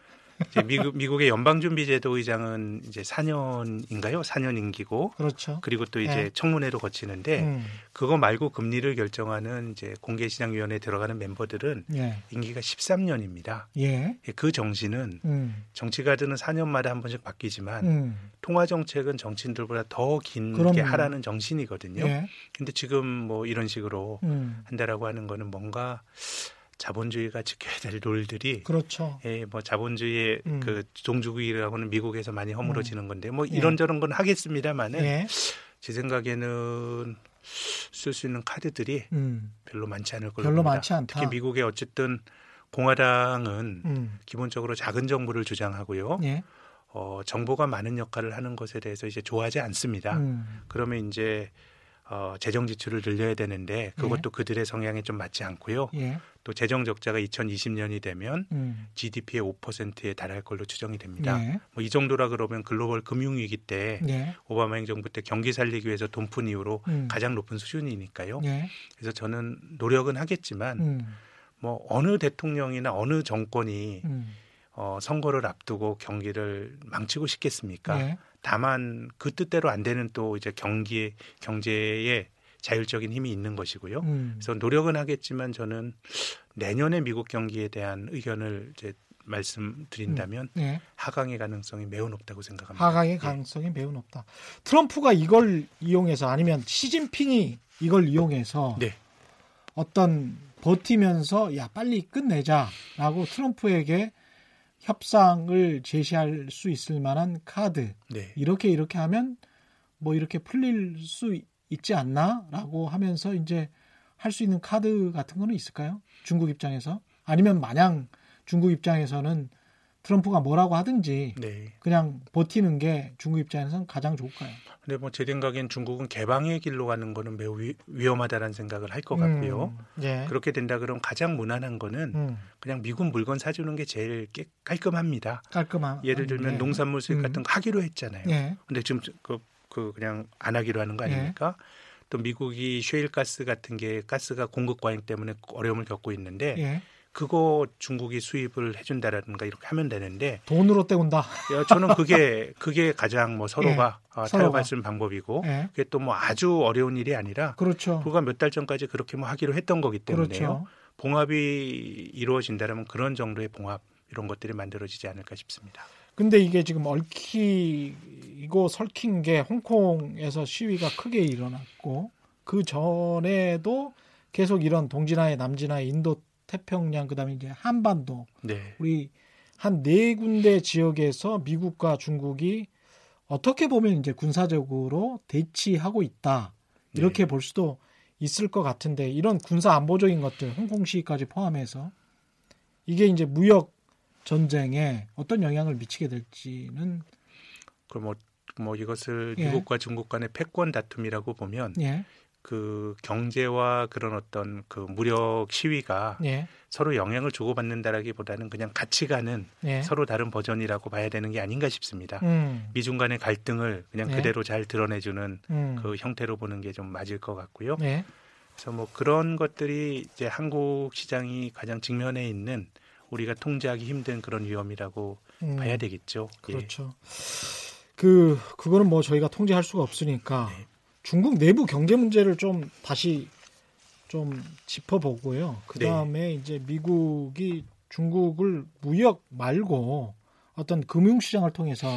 네. 이제 미국, 미국의 연방준비제도 의장은 이제 4년인가요? 4년 임기고. 그렇죠. 그리고 또 이제 네. 청문회로 거치는데 음. 그거 말고 금리를 결정하는 이제 공개시장위원회 에 들어가는 멤버들은 예. 임기가 13년입니다. 예. 예. 그 정신은 음. 정치가들은 4년마다 한 번씩 바뀌지만 음. 통화 정책은 정치인들보다 더 긴게 하라는 정신이거든요. 예. 근데 지금 뭐 이런 식으로 음. 한다라고 하는 거는 뭔가 자본주의가 지켜야 될 룰들이 그렇죠. 예, 뭐 자본주의의 음. 그 종주국이라고는 미국에서 많이 허물어지는 음. 건데 뭐 예. 이런저런 건 하겠습니다만은 예. 제 생각에는 쓸 수 있는 카드들이 음. 별로 많지 않을 걸로 별로 봅니다. 많지 않다. 특히 미국의 어쨌든 공화당은 음. 기본적으로 작은 정부를 주장하고요. 예. 어, 정부가 많은 역할을 하는 것에 대해서 이제 좋아하지 않습니다. 음. 그러면 이제 어, 재정 지출을 늘려야 되는데 그것도 예. 그들의 성향에 좀 맞지 않고요. 예. 또 재정 적자가 2020년이 되면 음. GDP의 5%에 달할 걸로 추정이 됩니다. 예. 뭐이 정도라 그러면 글로벌 금융 위기 때 예. 오바마 행정부 때 경기 살리기 위해서 돈 푼 이후로 음. 가장 높은 수준이니까요. 예. 그래서 저는 노력은 하겠지만 음. 뭐 어느 대통령이나 어느 정권이 음. 어, 선거를 앞두고 경기를 망치고 싶겠습니까? 예. 다만 그 뜻대로 안 되는 또 이제 경기 경제에 자율적인 힘이 있는 것이고요. 음. 그래서 노력은 하겠지만 저는 내년에 미국 경기에 대한 의견을 이제 말씀드린다면 음. 네. 하강의 가능성이 매우 높다고 생각합니다. 하강의 예. 가능성이 네. 매우 높다. 트럼프가 이걸 이용해서 아니면 시진핑이 이걸 이용해서 네. 어떤 버티면서 야 빨리 끝내자라고 트럼프에게 협상을 제시할 수 있을 만한 카드 네. 이렇게 이렇게 하면 뭐 이렇게 풀릴 수 있지 않나라고 하면서 이제 할 수 있는 카드 같은 거는 있을까요? 중국 입장에서 아니면 마냥 중국 입장에서는 트럼프가 뭐라고 하든지 네. 그냥 버티는 게 중국 입장에서는 가장 좋을까요? 근데 뭐 제 생각엔 중국은 개방의 길로 가는 거는 매우 위, 험하다는 생각을 할 것 같고요. 음, 예. 그렇게 된다 그러면 가장 무난한 거는 음. 그냥 미국 물건 사주는 게 제일 깨, 깔끔합니다. 깔끔한. 예를 들면 예. 농산물 수입 음. 같은 거 하기로 했잖아요. 예. 근데 지금 그, 그 그냥 안 하기로 하는 거 아닙니까? 예. 또 미국이 쉐일 가스 같은 게 가스가 공급 과잉 때문에 어려움을 겪고 있는데 예. 그거 중국이 수입을 해준다라든가 이렇게 하면 되는데 돈으로 때운다. 저는 그게 그게 가장 뭐 서로가 예, 어, 타협할 수 있는 방법이고 예. 그게 또 뭐 아주 어려운 일이 아니라 그렇죠. 불과 몇 달 전까지 그렇게 뭐 하기로 했던 거기 때문에요. 그렇죠. 봉합이 이루어진다면 그런 정도의 봉합 이런 것들이 만들어지지 않을까 싶습니다. 근데 이게 지금 얽히고 설킨 게 홍콩에서 시위가 크게 일어났고 그 전에도 계속 이런 동진아의 남진아의 인도 태평양 그다음에 이제 한반도 네. 우리 한 네 군데 지역에서 미국과 중국이 어떻게 보면 이제 군사적으로 대치하고 있다 이렇게 네. 볼 수도 있을 것 같은데 이런 군사 안보적인 것들 홍콩 시위까지 포함해서 이게 이제 무역 전쟁에 어떤 영향을 미치게 될지는 그럼 뭐, 뭐 이것을 예. 미국과 중국 간의 패권 다툼이라고 보면 예. 그 경제와 그런 어떤 그 무력 시위가 예. 서로 영향을 주고받는다라기보다는 그냥 같이 가는 예. 서로 다른 버전이라고 봐야 되는 게 아닌가 싶습니다. 음. 미중 간의 갈등을 그냥 예. 그대로 잘 드러내주는 음. 그 형태로 보는 게 좀 맞을 것 같고요. 예. 그래서 뭐 그런 것들이 이제 한국 시장이 가장 직면해 있는 우리가 통제하기 힘든 그런 위험이라고 음. 봐야 되겠죠. 예. 그렇죠. 그 그거는 뭐 저희가 통제할 수가 없으니까 네. 중국 내부 경제 문제를 좀 다시 좀 짚어보고요. 그 다음에 네. 이제 미국이 중국을 무역 말고 어떤 금융시장을 통해서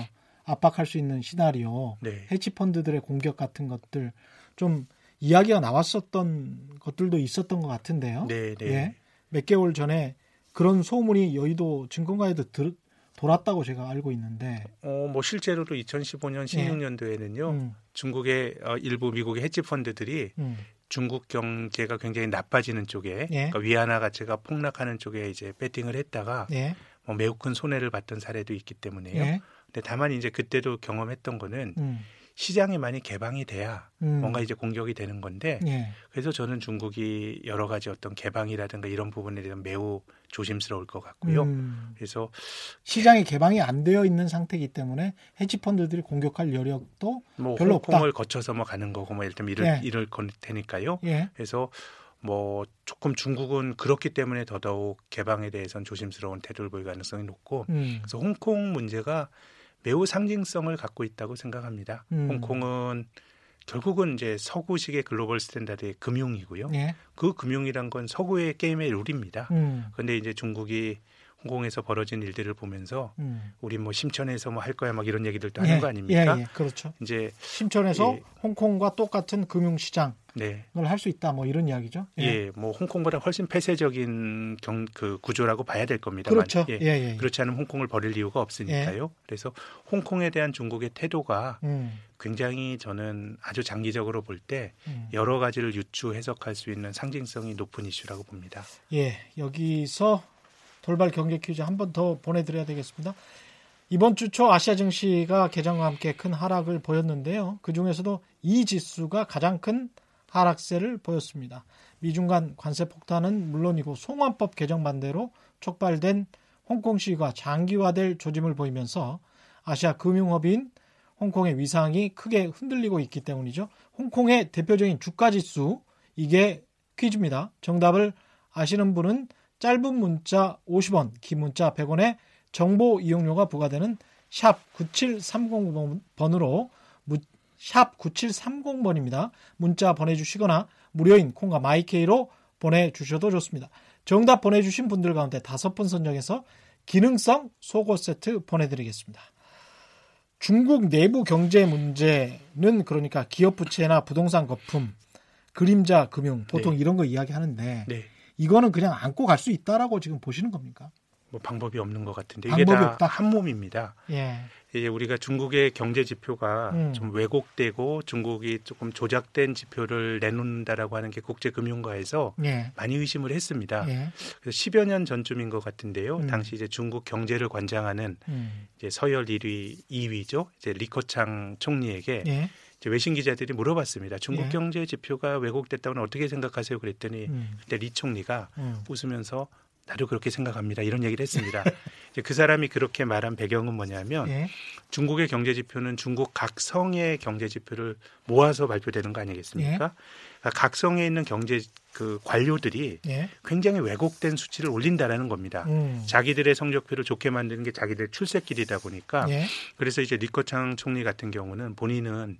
압박할 수 있는 시나리오, 네. 해치펀드들의 공격 같은 것들 좀 이야기가 나왔었던 것들도 있었던 것 같은데요. 네, 네. 예. 몇 개월 전에 그런 소문이 여의도 증권가에도 들, 돌았다고 제가 알고 있는데. 어, 뭐 실제로도 2015년 16년도에는요. 예. 음. 중국의 어, 일부 미국의 헤지 펀드들이 음. 중국 경제가 굉장히 나빠지는 쪽에 예. 그러니까 위안화 가치가 폭락하는 쪽에 이제 배팅을 했다가 예. 뭐 매우 큰 손해를 봤던 사례도 있기 때문에요. 예. 근데 다만 이제 그때도 경험했던 거는 음. 시장이 많이 개방이 돼야 음. 뭔가 이제 공격이 되는 건데 예. 그래서 저는 중국이 여러 가지 어떤 개방이라든가 이런 부분에 대해서 매우 조심스러울 것 같고요. 음. 그래서 시장이 개방이 안 되어 있는 상태이기 때문에 헤지 펀드들이 공격할 여력도 뭐 별로 없다. 홍콩을 거쳐서 뭐 가는 거고 뭐 예를 들면 이럴 예. 이럴 건 테니까요. 예. 그래서 뭐 조금 중국은 그렇기 때문에 더더욱 개방에 대해서는 조심스러운 태도를 보일 가능성이 높고 음. 그래서 홍콩 문제가 매우 상징성을 갖고 있다고 생각합니다. 음. 홍콩은 결국은 이제 서구식의 global standard의 금융이고요. 예. 그 금융이란 건 서구의 게임의 룰입니다. 음. 그런데 이제 중국이 홍콩에서 벌어진 일들을 보면서 음. 우리 뭐 심천에서 뭐 할 거야 막 이런 얘기들도 하는 예. 거 아닙니까? 예, 예. 그렇죠. 이제 심천에서 예. 홍콩과 똑같은 금융 시장 네. 할수 있다 뭐 이런 이야기죠. 예. 예, 뭐 홍콩보다 훨씬 폐쇄적인 경, 그 구조라고 봐야 될 겁니다. 그렇죠. 예. 예, 그렇지 않으면 홍콩을 버릴 이유가 없으니까요. 예. 그래서 홍콩에 대한 중국의 태도가 음. 굉장히 저는 아주 장기적으로 볼때 음. 여러 가지를 유추 해석할 수 있는 상징성이 높은 이슈라고 봅니다. 예, 여기서 돌발 경제 퀴즈 한 번 더 보내드려야 되겠습니다. 이번 주 초 아시아 증시가 개장과 함께 큰 하락을 보였는데요. 그 중에서도 이 지수가 가장 큰 하락세를 보였습니다. 미중 간 관세 폭탄은 물론이고 송환법 개정 반대로 촉발된 홍콩 시위가 장기화될 조짐을 보이면서 아시아 금융허비인 홍콩의 위상이 크게 흔들리고 있기 때문이죠. 홍콩의 대표적인 주가 지수 이게 퀴즈입니다. 정답을 아시는 분은 짧은 문자 50원, 긴 문자 100원에 정보 이용료가 부과되는 샵 9730번으로 샵 9730번입니다. 문자 보내주시거나 무료인 콩과 마이케이로 보내주셔도 좋습니다. 정답 보내주신 분들 가운데 다섯 분 선정해서 기능성 속옷 세트 보내드리겠습니다. 중국 내부 경제 문제는 그러니까 기업 부채나 부동산 거품, 그림자 금융 보통 네. 이런 거 이야기하는데 네. 이거는 그냥 안고 갈 수 있다라고 지금 보시는 겁니까? 뭐 방법이 없는 것 같은데 이게 다 없다. 한 몸입니다. 예. 이제 우리가 중국의 경제 지표가 음. 좀 왜곡되고 중국이 조금 조작된 지표를 내놓는다라고 하는 게 국제금융가에서 예. 많이 의심을 했습니다. 예. 그래서 10여 년 전쯤인 것 같은데요. 음. 당시 이제 중국 경제를 관장하는 음. 이제 서열 1위 2위죠. 이제 리커창 총리에게 예. 외신 기자들이 물어봤습니다. 중국 예. 경제 지표가 왜곡됐다고는 어떻게 생각하세요? 그랬더니 음. 그때 리 총리가 음. 웃으면서 나도 그렇게 생각합니다. 이런 얘기를 했습니다. 이제 그 사람이 그렇게 말한 배경은 뭐냐면 예. 중국의 경제 지표는 중국 각 성의 경제 지표를 모아서 발표되는 거 아니겠습니까? 예. 그러니까 각 성에 있는 경제 그 관료들이 예. 굉장히 왜곡된 수치를 올린다라는 겁니다. 음. 자기들의 성적표를 좋게 만드는 게 자기들 출세길이다 보니까 예. 그래서 이제 리커창 총리 같은 경우는 본인은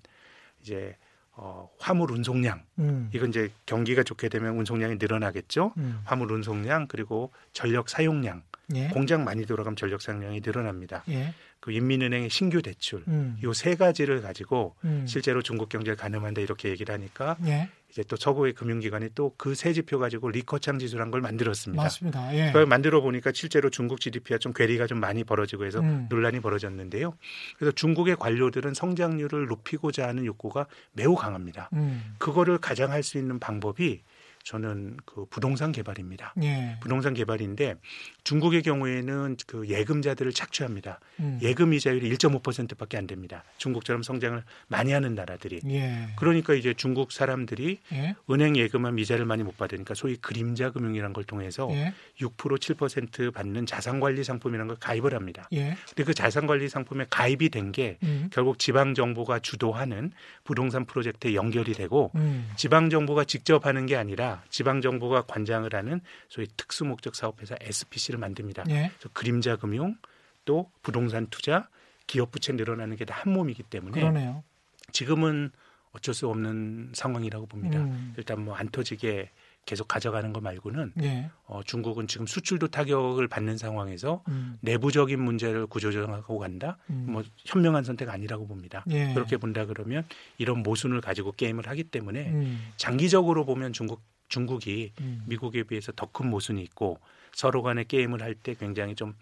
이제 어, 화물 운송량 음. 이건 이제 경기가 좋게 되면 운송량이 늘어나겠죠. 음. 화물 운송량 그리고 전력 사용량 예. 공장 많이 돌아가면 전력 사용량이 늘어납니다. 예. 그 인민은행의 신규 대출 음. 요세 가지를 가지고 음. 실제로 중국 경제를 가늠한다 이렇게 얘기를 하니까 예. 이제 또 서구의 금융기관이 또 그 세 지표 가지고 리커창 지수란 걸 만들었습니다. 맞습니다. 예. 그걸 만들어 보니까 실제로 중국 GDP가 좀 괴리가 좀 많이 벌어지고 해서 음. 논란이 벌어졌는데요. 그래서 중국의 관료들은 성장률을 높이고자 하는 욕구가 매우 강합니다. 음. 그거를 가장 할 수 있는 방법이 저는 그 부동산 개발입니다. 예. 부동산 개발인데 중국의 경우에는 그 예금자들을 착취합니다. 음. 예금 이자율이 1.5%밖에 안 됩니다. 중국처럼 성장을 많이 하는 나라들이. 예. 그러니까 이제 중국 사람들이 예. 은행 예금한 이자를 많이 못 받으니까 소위 그림자 금융이라는 걸 통해서 예. 6% 7% 받는 자산 관리 상품이라는 걸 가입을 합니다. 예. 근데 그 자산 관리 상품에 가입이 된게 음. 결국 지방 정부가 주도하는 부동산 프로젝트에 연결이 되고 음. 지방 정부가 직접 하는 게 아니라 지방 정부가 관장을 하는 소위 특수 목적 사업회사 SPC를 만듭니다. 예. 그래서 그림자 금융 또 부동산 투자 기업 부채 늘어나는 게 다 한 몸이기 때문에 그러네요. 지금은 어쩔 수 없는 상황이라고 봅니다. 음. 일단 뭐 안 터지게 계속 가져가는 거 말고는 예. 어, 중국은 지금 수출도 타격을 받는 상황에서 음. 내부적인 문제를 구조조정하고 간다. 음. 뭐 현명한 선택 아니라고 봅니다. 예. 그렇게 본다 그러면 이런 모순을 가지고 게임을 하기 때문에 음. 장기적으로 보면 중국 중국이 음. 미국에 비해서 더 큰 모순이 있고 서로 간의 게임을 할 때 굉장히 좀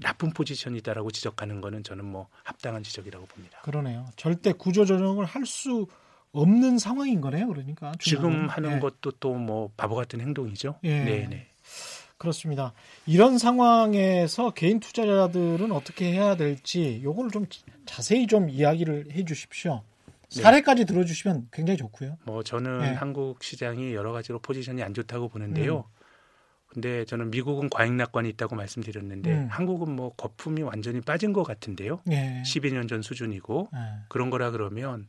나쁜 포지션이다라고 지적하는 거는 저는 뭐 합당한 지적이라고 봅니다. 그러네요. 절대 구조 조정을 할 수 없는 상황인 거네요. 그러니까 지금 하는 네. 것도 또 뭐 바보 같은 행동이죠. 예. 네, 네. 그렇습니다. 이런 상황에서 개인 투자자들은 어떻게 해야 될지 요거를 좀 자세히 좀 이야기를 해 주십시오. 네. 사례까지 네. 들어주시면 굉장히 좋고요. 뭐 저는 네. 한국 시장이 여러 가지로 포지션이 안 좋다고 보는데요. 음. 근데 저는 미국은 과잉 낙관이 있다고 말씀드렸는데 음. 한국은 뭐 거품이 완전히 빠진 것 같은데요. 예. 12년 전 수준이고 예. 그런 거라 그러면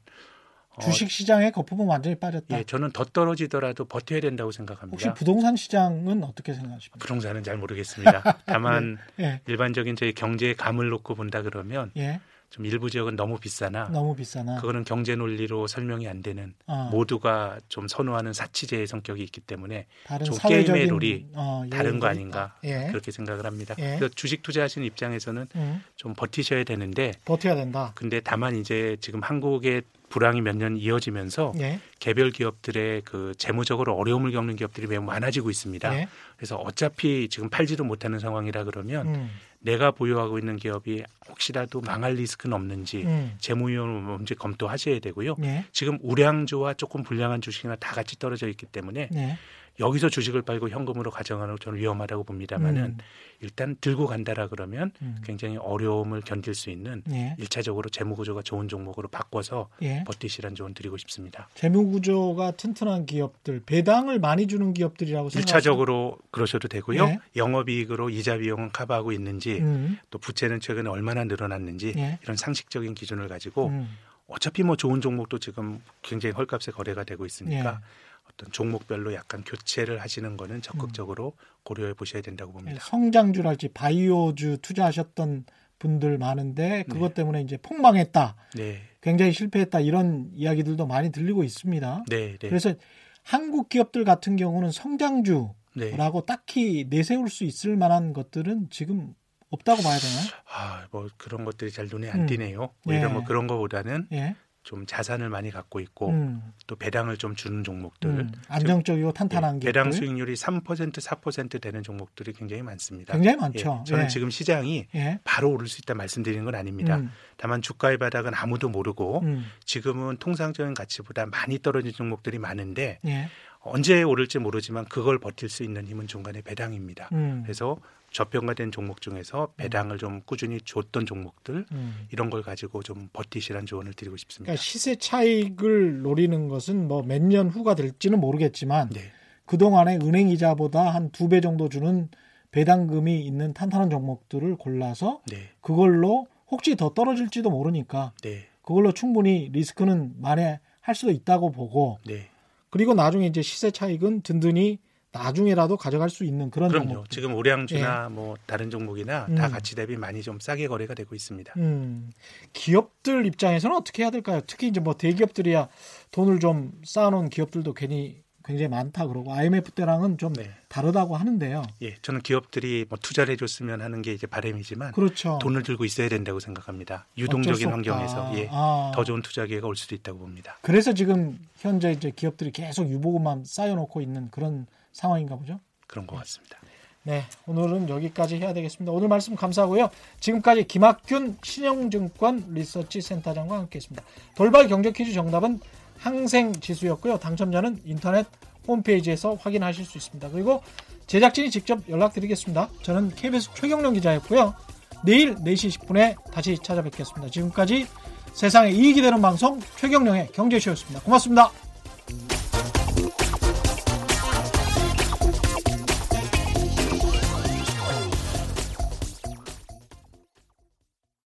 어, 주식 시장의 거품은 완전히 빠졌다. 예, 저는 더 떨어지더라도 버텨야 된다고 생각합니다. 혹시 부동산 시장은 어떻게 생각하십니까? 부동산은 잘 모르겠습니다. 다만 네. 예. 일반적인 저희 경제의 감을 놓고 본다 그러면 예. 좀 일부 지역은 너무 비싸나 너무 비싸나 그거는 경제 논리로 설명이 안 되는 어. 모두가 좀 선호하는 사치제의 성격이 있기 때문에 좀 게임의 룰이 어, 다른 거 아닌가 예. 그렇게 생각을 합니다. 예. 그래서 주식 투자하시는 입장에서는 음. 좀 버티셔야 되는데 버텨야 된다. 근데 다만 이제 지금 한국의 불황이 몇 년 이어지면서 예. 개별 기업들의 그 재무적으로 어려움을 겪는 기업들이 매우 많아지고 있습니다. 예. 그래서 어차피 지금 팔지도 못하는 상황이라 그러면 음. 내가 보유하고 있는 기업이 혹시라도 망할 리스크는 없는지 음. 재무 위험 문제 검토하셔야 되고요. 예. 지금 우량주와 조금 불량한 주식이나 다 같이 떨어져 있기 때문에 예. 여기서 주식을 팔고 현금으로 가져가는 저는 위험하다고 봅니다만은 음. 일단 들고 간다라 그러면 음. 굉장히 어려움을 견딜 수 있는 예. 일차적으로 재무 구조가 좋은 종목으로 바꿔서 예. 버티시란 조언 드리고 싶습니다. 재무 구조가 튼튼한 기업들, 배당을 많이 주는 기업들이라고? 일차적으로 그러셔도 되고요. 예. 영업이익으로 이자 비용은 커버하고 있는지 음. 또 부채는 최근에 얼마나 늘어났는지 예. 이런 상식적인 기준을 가지고 음. 어차피 뭐 좋은 종목도 지금 굉장히 헐값에 거래가 되고 있으니까 예. 어떤 종목별로 약간 교체를 하시는 거는 적극적으로 음. 고려해 보셔야 된다고 봅니다. 네, 성장주랄지 바이오주 투자하셨던 분들 많은데 그것 네. 때문에 이제 폭망했다. 네. 굉장히 실패했다 이런 이야기들도 많이 들리고 있습니다. 네, 네. 그래서 한국 기업들 같은 경우는 성장주라고 네. 딱히 내세울 수 있을 만한 것들은 지금 없다고 봐야 되나요? 아, 뭐 그런 것들이 잘 눈에 안 음. 띄네요. 오히려 예. 뭐 그런 거보다는 예. 좀 자산을 많이 갖고 있고 음. 또 배당을 좀 주는 종목들 음. 안정적이고 탄탄한 예, 배당 수익률이 3% 4% 되는 종목들이 굉장히 많습니다. 굉장히 많죠. 예, 저는 예. 지금 시장이 예. 바로 오를 수 있다 말씀드리는 건 아닙니다. 음. 다만 주가의 바닥은 아무도 모르고 음. 지금은 통상적인 가치보다 많이 떨어진 종목들이 많은데 예. 언제 오를지 모르지만 그걸 버틸 수 있는 힘은 중간에 배당입니다. 음. 그래서 저평가 된 종목 중에서 배당을 좀 꾸준히 줬던 종목들 음. 이런 걸 가지고 좀 버티시란 조언을 드리고 싶습니다. 그러니까 시세 차익을 노리는 것은 뭐 몇 년 후가 될지는 모르겠지만 네. 그 동안에 은행 이자보다 한 두 배 정도 주는 배당금이 있는 탄탄한 종목들을 골라서 네. 그걸로 혹시 더 떨어질지도 모르니까 네. 그걸로 충분히 리스크는 만회할 수도 있다고 보고 네. 그리고 나중에 이제 시세 차익은 든든히 나중에라도 가져갈 수 있는 그런 그럼요. 종목. 지금 우량주나 예. 뭐 다른 종목이나 음. 다 가치 대비 많이 좀 싸게 거래가 되고 있습니다. 음. 기업들 입장에서는 어떻게 해야 될까요? 특히 이제 뭐 대기업들이야 돈을 좀 쌓아놓은 기업들도 괜히 굉장히 많다 그러고 IMF 때랑은 좀 네. 다르다고 하는데요. 예, 저는 기업들이 뭐 투자를 해줬으면 하는 게 이제 바람이지만 그렇죠. 돈을 들고 있어야 된다고 생각합니다. 유동적인 환경에서 예, 아. 더 좋은 투자 기회가 올 수도 있다고 봅니다. 그래서 지금 현재 이제 기업들이 계속 유보금만 쌓여놓고 있는 그런 상황인가 보죠. 그런 것 같습니다. 네, 오늘은 여기까지 해야 되겠습니다. 오늘 말씀 감사하고요. 지금까지 김학균 신영증권 리서치 센터장과 함께했습니다. 돌발 경제 퀴즈 정답은 항생 지수였고요. 당첨자는 인터넷 홈페이지에서 확인하실 수 있습니다. 그리고 제작진이 직접 연락드리겠습니다. 저는 KBS 최경령 기자였고요. 내일 4시 10분에 다시 찾아뵙겠습니다. 지금까지 세상에 이익이 되는 방송 최경령의 경제쇼였습니다. 고맙습니다.